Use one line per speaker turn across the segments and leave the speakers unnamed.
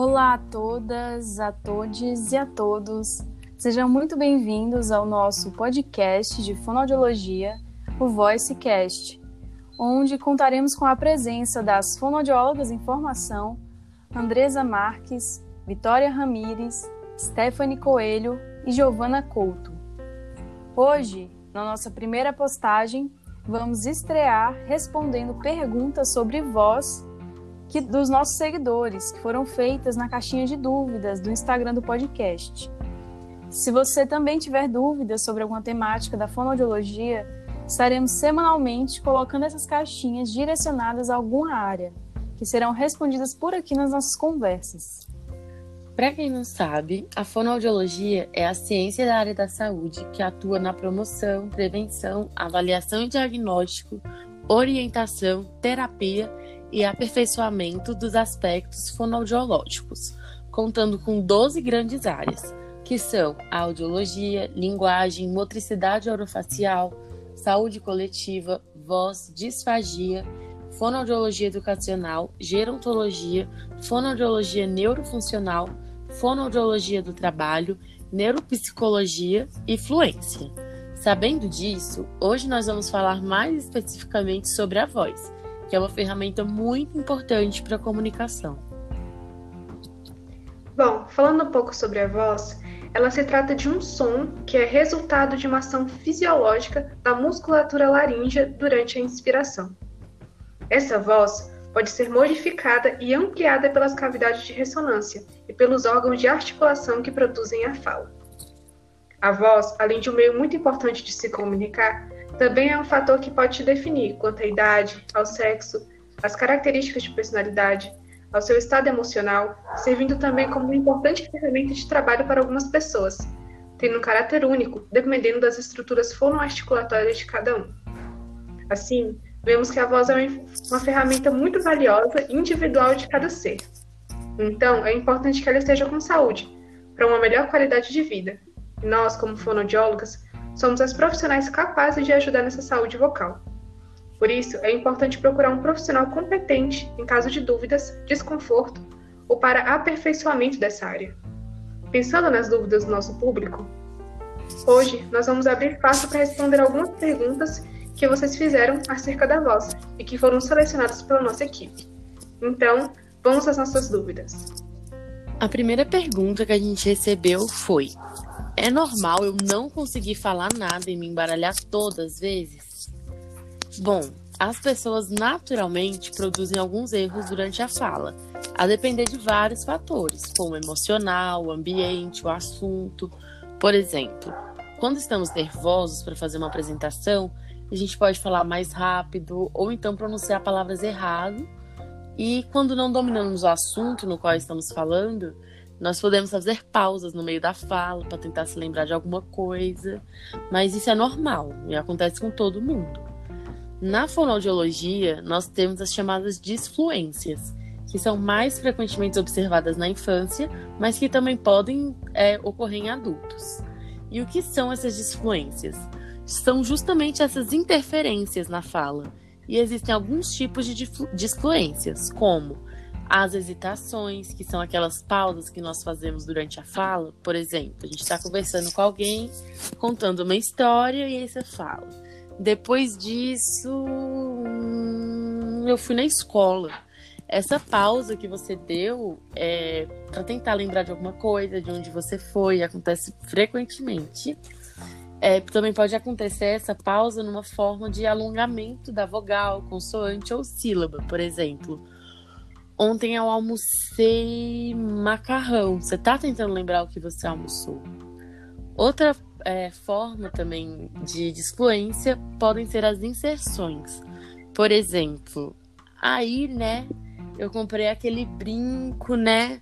Olá a todas, a todos e a todos. Sejam muito bem-vindos ao nosso podcast de fonoaudiologia, o VoiceCast, onde contaremos com a presença das fonoaudiólogas em formação Andresa Marques, Vitória Ramires, Stephanie Coelho e Giovana Couto. Hoje, na nossa primeira postagem, vamos estrear respondendo perguntas sobre voz que, dos nossos seguidores, que foram feitas na caixinha de dúvidas do Instagram do podcast. Se você também tiver dúvidas sobre alguma temática da fonoaudiologia, estaremos semanalmente colocando essas caixinhas direcionadas a alguma área, que serão respondidas por aqui nas nossas conversas.
Para quem não sabe, a fonoaudiologia é a ciência da área da saúde que atua na promoção, prevenção, avaliação e diagnóstico, orientação, terapia e aperfeiçoamento dos aspectos fonoaudiológicos, contando com 12 grandes áreas, que são a audiologia, linguagem, motricidade orofacial, saúde coletiva, voz, disfagia, fonoaudiologia educacional, gerontologia, fonoaudiologia neurofuncional, fonoaudiologia do trabalho, neuropsicologia e fluência. Sabendo disso, hoje nós vamos falar mais especificamente sobre a voz, que é uma ferramenta muito importante para a comunicação.
Bom, falando um pouco sobre a voz, ela se trata de um som que é resultado de uma ação fisiológica da musculatura laríngea durante a inspiração. Essa voz pode ser modificada e ampliada pelas cavidades de ressonância e pelos órgãos de articulação que produzem a fala. A voz, além de um meio muito importante de se comunicar, também é um fator que pode te definir quanto à idade, ao sexo, às características de personalidade, ao seu estado emocional, servindo também como uma importante ferramenta de trabalho para algumas pessoas, tendo um caráter único, dependendo das estruturas fonoarticulatórias de cada um. Assim, vemos que a voz é uma ferramenta muito valiosa e individual de cada ser. Então, é importante que ela esteja com saúde, para uma melhor qualidade de vida. E nós, como fonoaudiólogas, somos as profissionais capazes de ajudar nessa saúde vocal. Por isso, é importante procurar um profissional competente em caso de dúvidas, desconforto ou para aperfeiçoamento dessa área. Pensando nas dúvidas do nosso público, hoje nós vamos abrir espaço para responder algumas perguntas que vocês fizeram acerca da voz e que foram selecionadas pela nossa equipe. Então, vamos às nossas dúvidas.
A primeira pergunta que a gente recebeu foi: é normal eu não conseguir falar nada e me embaralhar todas as vezes? Bom, as pessoas naturalmente produzem alguns erros durante a fala, a depender de vários fatores, como emocional, o ambiente, o assunto. Por exemplo, quando estamos nervosos para fazer uma apresentação, a gente pode falar mais rápido ou então pronunciar palavras errado. E quando não dominamos o assunto no qual estamos falando, nós podemos fazer pausas no meio da fala para tentar se lembrar de alguma coisa, mas isso é normal e acontece com todo mundo. Na fonoaudiologia, nós temos as chamadas disfluências, que são mais frequentemente observadas na infância, mas que também podem é, ocorrer em adultos. E o que são essas disfluências? São justamente essas interferências na fala. E existem alguns tipos de disfluências, como as hesitações, que são aquelas pausas que nós fazemos durante a fala. Por exemplo, a gente está conversando com alguém, contando uma história, e aí você fala. Depois disso, hum, eu fui na escola. Essa pausa que você deu é para tentar lembrar de alguma coisa, de onde você foi, acontece frequentemente. É, também pode acontecer essa pausa numa forma de alongamento da vogal, consoante ou sílaba, por exemplo Ontem eu almocei macarrão. Você tá tentando lembrar o que você almoçou? Outra é, forma também de disfluência podem ser as inserções. Por exemplo, aí, né, eu comprei aquele brinco, né,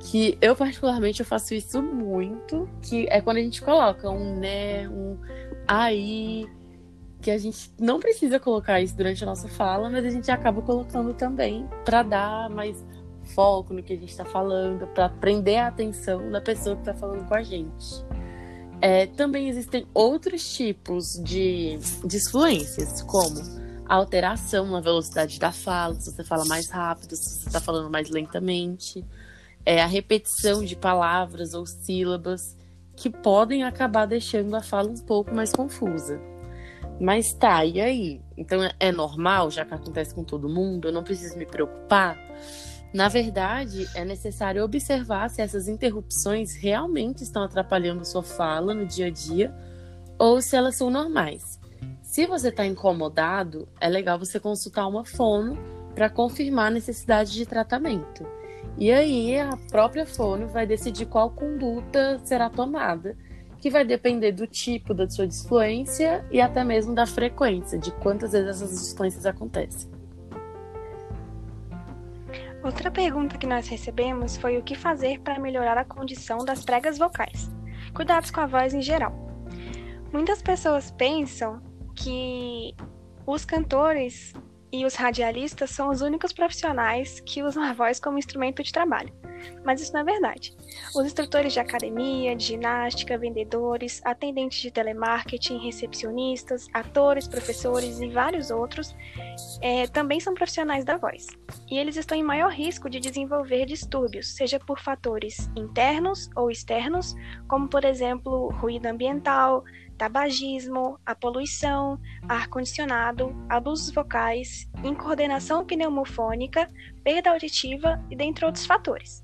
que eu particularmente eu faço isso muito, que é quando a gente coloca um né, um aí, que a gente não precisa colocar isso durante a nossa fala, mas a gente acaba colocando também para dar mais foco no que a gente está falando, para prender a atenção da pessoa que está falando com a gente. É, também existem outros tipos de disfluências, como a alteração na velocidade da fala, se você fala mais rápido, se você está falando mais lentamente. é a repetição de palavras ou sílabas que podem acabar deixando a fala um pouco mais confusa. Mas tá, e aí? Então é normal, já que acontece com todo mundo, eu não preciso me preocupar? Na verdade, é necessário observar se essas interrupções realmente estão atrapalhando sua fala no dia a dia ou se elas são normais. Se você está incomodado, é legal você consultar uma fono para confirmar a necessidade de tratamento. E aí a própria fono vai decidir qual conduta será tomada que vai depender do tipo da sua disfluência e até mesmo da frequência, de quantas vezes essas disfluências acontecem.
Outra pergunta que nós recebemos foi o que fazer para melhorar a condição das pregas vocais. Cuidados com a voz em geral. Muitas pessoas pensam que os cantores e os radialistas são os únicos profissionais que usam a voz como instrumento de trabalho. Mas isso não é verdade. Os instrutores de academia, de ginástica, vendedores, atendentes de telemarketing, recepcionistas, atores, professores e vários outros é, também são profissionais da voz. E eles estão em maior risco de desenvolver distúrbios, seja por fatores internos ou externos, como por exemplo ruído ambiental, tabagismo, a poluição, ar-condicionado, abusos vocais, incoordenação pneumofônica, perda auditiva e dentre outros fatores.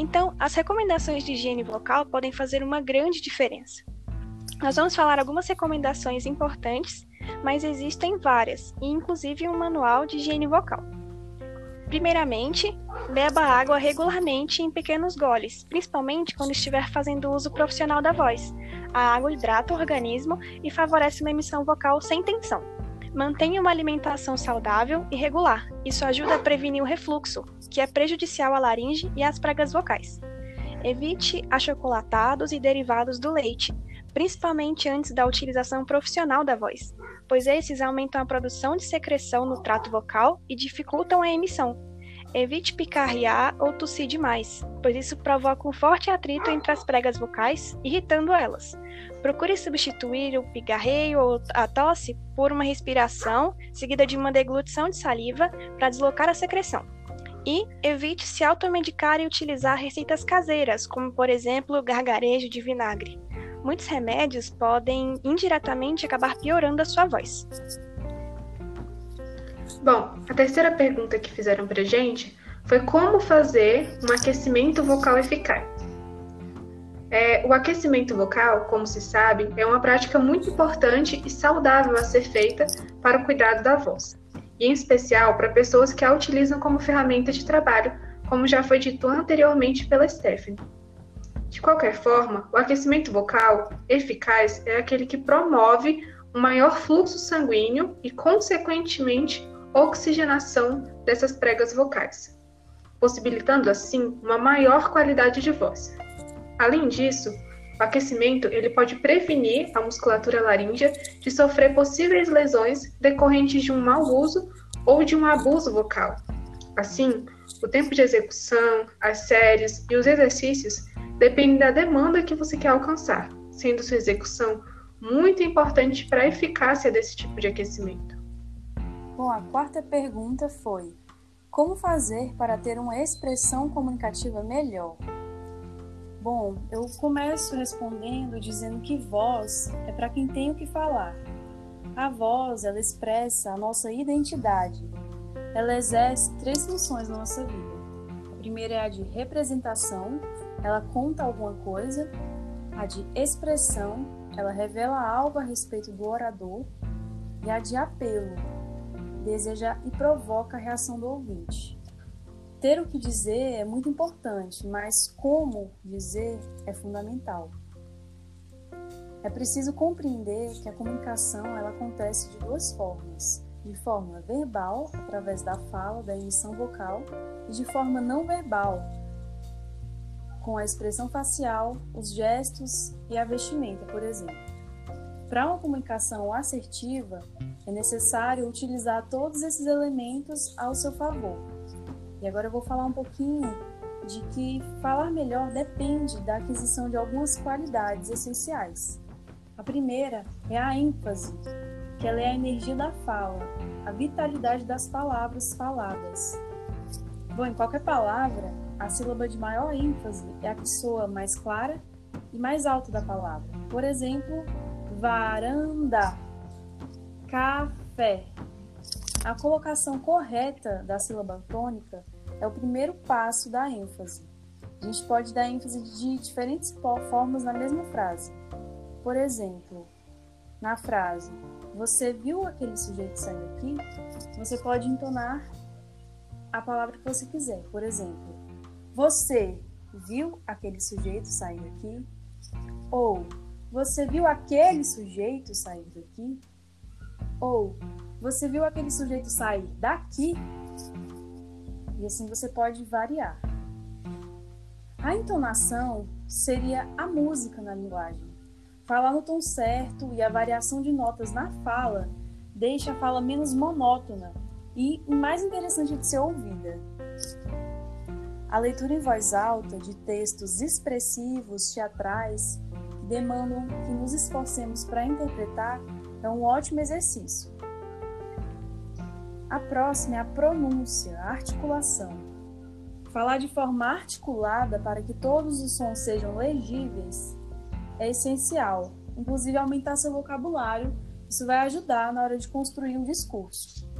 Então, as recomendações de higiene vocal podem fazer uma grande diferença. Nós vamos falar algumas recomendações importantes, mas existem várias, e inclusive um manual de higiene vocal. Primeiramente, beba água regularmente em pequenos goles, principalmente quando estiver fazendo uso profissional da voz. A água hidrata o organismo e favorece uma emissão vocal sem tensão. Mantenha uma alimentação saudável e regular. Isso ajuda a prevenir o refluxo, que é prejudicial à laringe e às pregas vocais. Evite achocolatados e derivados do leite, principalmente antes da utilização profissional da voz, pois esses aumentam a produção de secreção no trato vocal e dificultam a emissão. Evite picarrear ou tossir demais, pois isso provoca um forte atrito entre as pregas vocais, irritando elas. Procure substituir o pigarreio ou a tosse por uma respiração seguida de uma deglutição de saliva para deslocar a secreção. E evite se automedicar e utilizar receitas caseiras, como por exemplo gargarejo de vinagre muitos remédios podem indiretamente acabar piorando a sua voz.
Bom, a terceira pergunta que fizeram pra gente foi como fazer um aquecimento vocal eficaz. É, o aquecimento vocal, como se sabe, é uma prática muito importante e saudável a ser feita para o cuidado da voz, e em especial para pessoas que a utilizam como ferramenta de trabalho, como já foi dito anteriormente pela Stephanie. De qualquer forma, o aquecimento vocal eficaz é aquele que promove um maior fluxo sanguíneo e, consequentemente, oxigenação dessas pregas vocais, possibilitando assim uma maior qualidade de voz. Além disso, o aquecimento ele pode prevenir a musculatura laríngea de sofrer possíveis lesões decorrentes de um mau uso ou de um abuso vocal. Assim, o tempo de execução, as séries e os exercícios depende da demanda que você quer alcançar, sendo sua execução muito importante para a eficácia desse tipo de aquecimento.
Bom, a quarta pergunta foi: como fazer para ter uma expressão comunicativa melhor? Bom, eu começo respondendo dizendo que voz é para quem tem o que falar. A voz, ela expressa a nossa identidade. Ela exerce três funções na nossa vida. A primeira é a de representação, ela conta alguma coisa, a de expressão, ela revela algo a respeito do orador, e a de apelo, deseja e provoca a reação do ouvinte. Ter o que dizer é muito importante, mas como dizer é fundamental. É preciso compreender que a comunicação ela acontece de duas formas: de forma verbal, através da fala, da emissão vocal, e de forma não verbal, com a expressão facial, os gestos e a vestimenta, por exemplo. Para uma comunicação assertiva, é necessário utilizar todos esses elementos ao seu favor. E agora eu vou falar um pouquinho de que falar melhor depende da aquisição de algumas qualidades essenciais. A primeira é a ênfase, que ela é a energia da fala, a vitalidade das palavras faladas. Bom, em qualquer palavra, a sílaba de maior ênfase é a que soa mais clara e mais alta da palavra. Por exemplo, varanda, café. A colocação correta da sílaba tônica é o primeiro passo da ênfase. A gente pode dar ênfase de diferentes formas na mesma frase. Por exemplo, na frase Você viu aquele sujeito sair aqui? Você pode entonar a palavra que você quiser. Por exemplo, Você viu aquele sujeito sair aqui? Ou Você viu aquele sujeito sair daqui? Ou Você viu aquele sujeito sair daqui? E assim você pode variar. A entonação seria a música na linguagem. Falar no tom certo e a variação de notas na fala deixa a fala menos monótona e mais interessante de ser ouvida. A leitura em voz alta de textos expressivos, teatrais, demandam que nos esforcemos para interpretar, é um ótimo exercício. A próxima é a pronúncia, a articulação. Falar de forma articulada para que todos os sons sejam legíveis é essencial, inclusive aumentar seu vocabulário. Isso vai ajudar na hora de construir um discurso.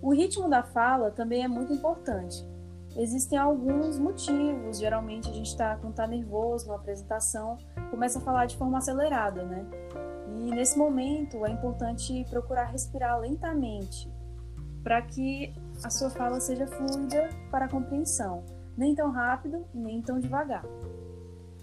O ritmo da fala também é muito importante. Existem alguns motivos, geralmente a gente está quando está nervoso numa apresentação, começa a falar de forma acelerada, né? E nesse momento é importante procurar respirar lentamente, para que a sua fala seja fluida para a compreensão, nem tão rápido nem tão devagar.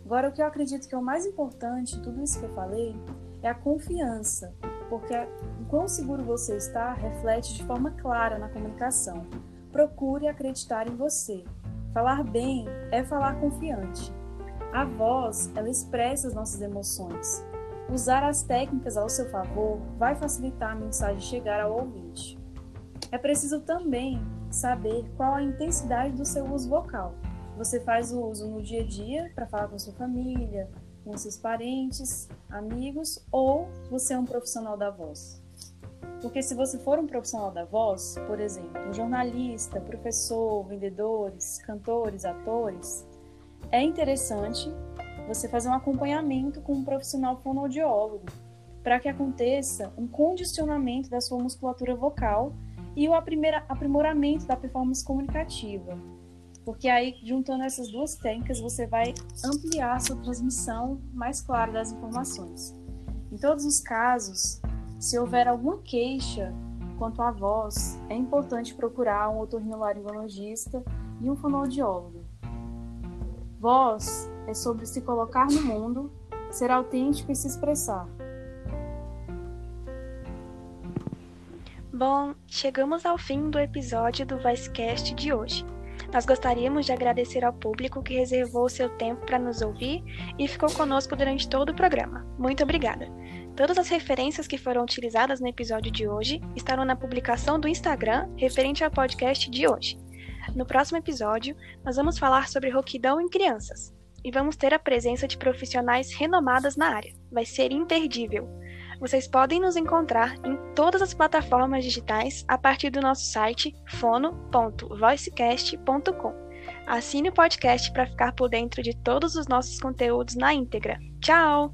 Agora, o que eu acredito que é o mais importante tudo isso que eu falei é a confiança, porque o quão seguro você está reflete de forma clara na comunicação. Procure acreditar em você. Falar bem é falar confiante. A voz, ela expressa as nossas emoções. Usar as técnicas ao seu favor vai facilitar a mensagem chegar ao ouvinte. É preciso também saber qual a intensidade do seu uso vocal. Você faz o uso no dia a dia para falar com sua família, com seus parentes, amigos, ou você é um profissional da voz? Porque se você for um profissional da voz, por exemplo, um jornalista, professor, vendedores, cantores, atores, é interessante você fazer um acompanhamento com um profissional fonoaudiólogo para que aconteça um condicionamento da sua musculatura vocal e o aprimoramento da performance comunicativa. Porque aí, juntando essas duas técnicas, você vai ampliar a sua transmissão mais clara das informações. Em todos os casos, se houver alguma queixa quanto à voz, é importante procurar um otorrinolaringologista e um fonoaudiólogo. Voz é sobre se colocar no mundo, ser autêntico e se expressar.
Bom, chegamos ao fim do episódio do Vicecast de hoje. Nós gostaríamos de agradecer ao público que reservou seu tempo para nos ouvir e ficou conosco durante todo o programa. Muito obrigada. Todas as referências que foram utilizadas no episódio de hoje estarão na publicação do Instagram referente ao podcast de hoje. No próximo episódio, nós vamos falar sobre roquidão em crianças e vamos ter a presença de profissionais renomadas na área. Vai ser imperdível. Vocês podem nos encontrar em todas as plataformas digitais a partir do nosso site fono.voicecast.com. Assine o podcast para ficar por dentro de todos os nossos conteúdos na íntegra. Tchau!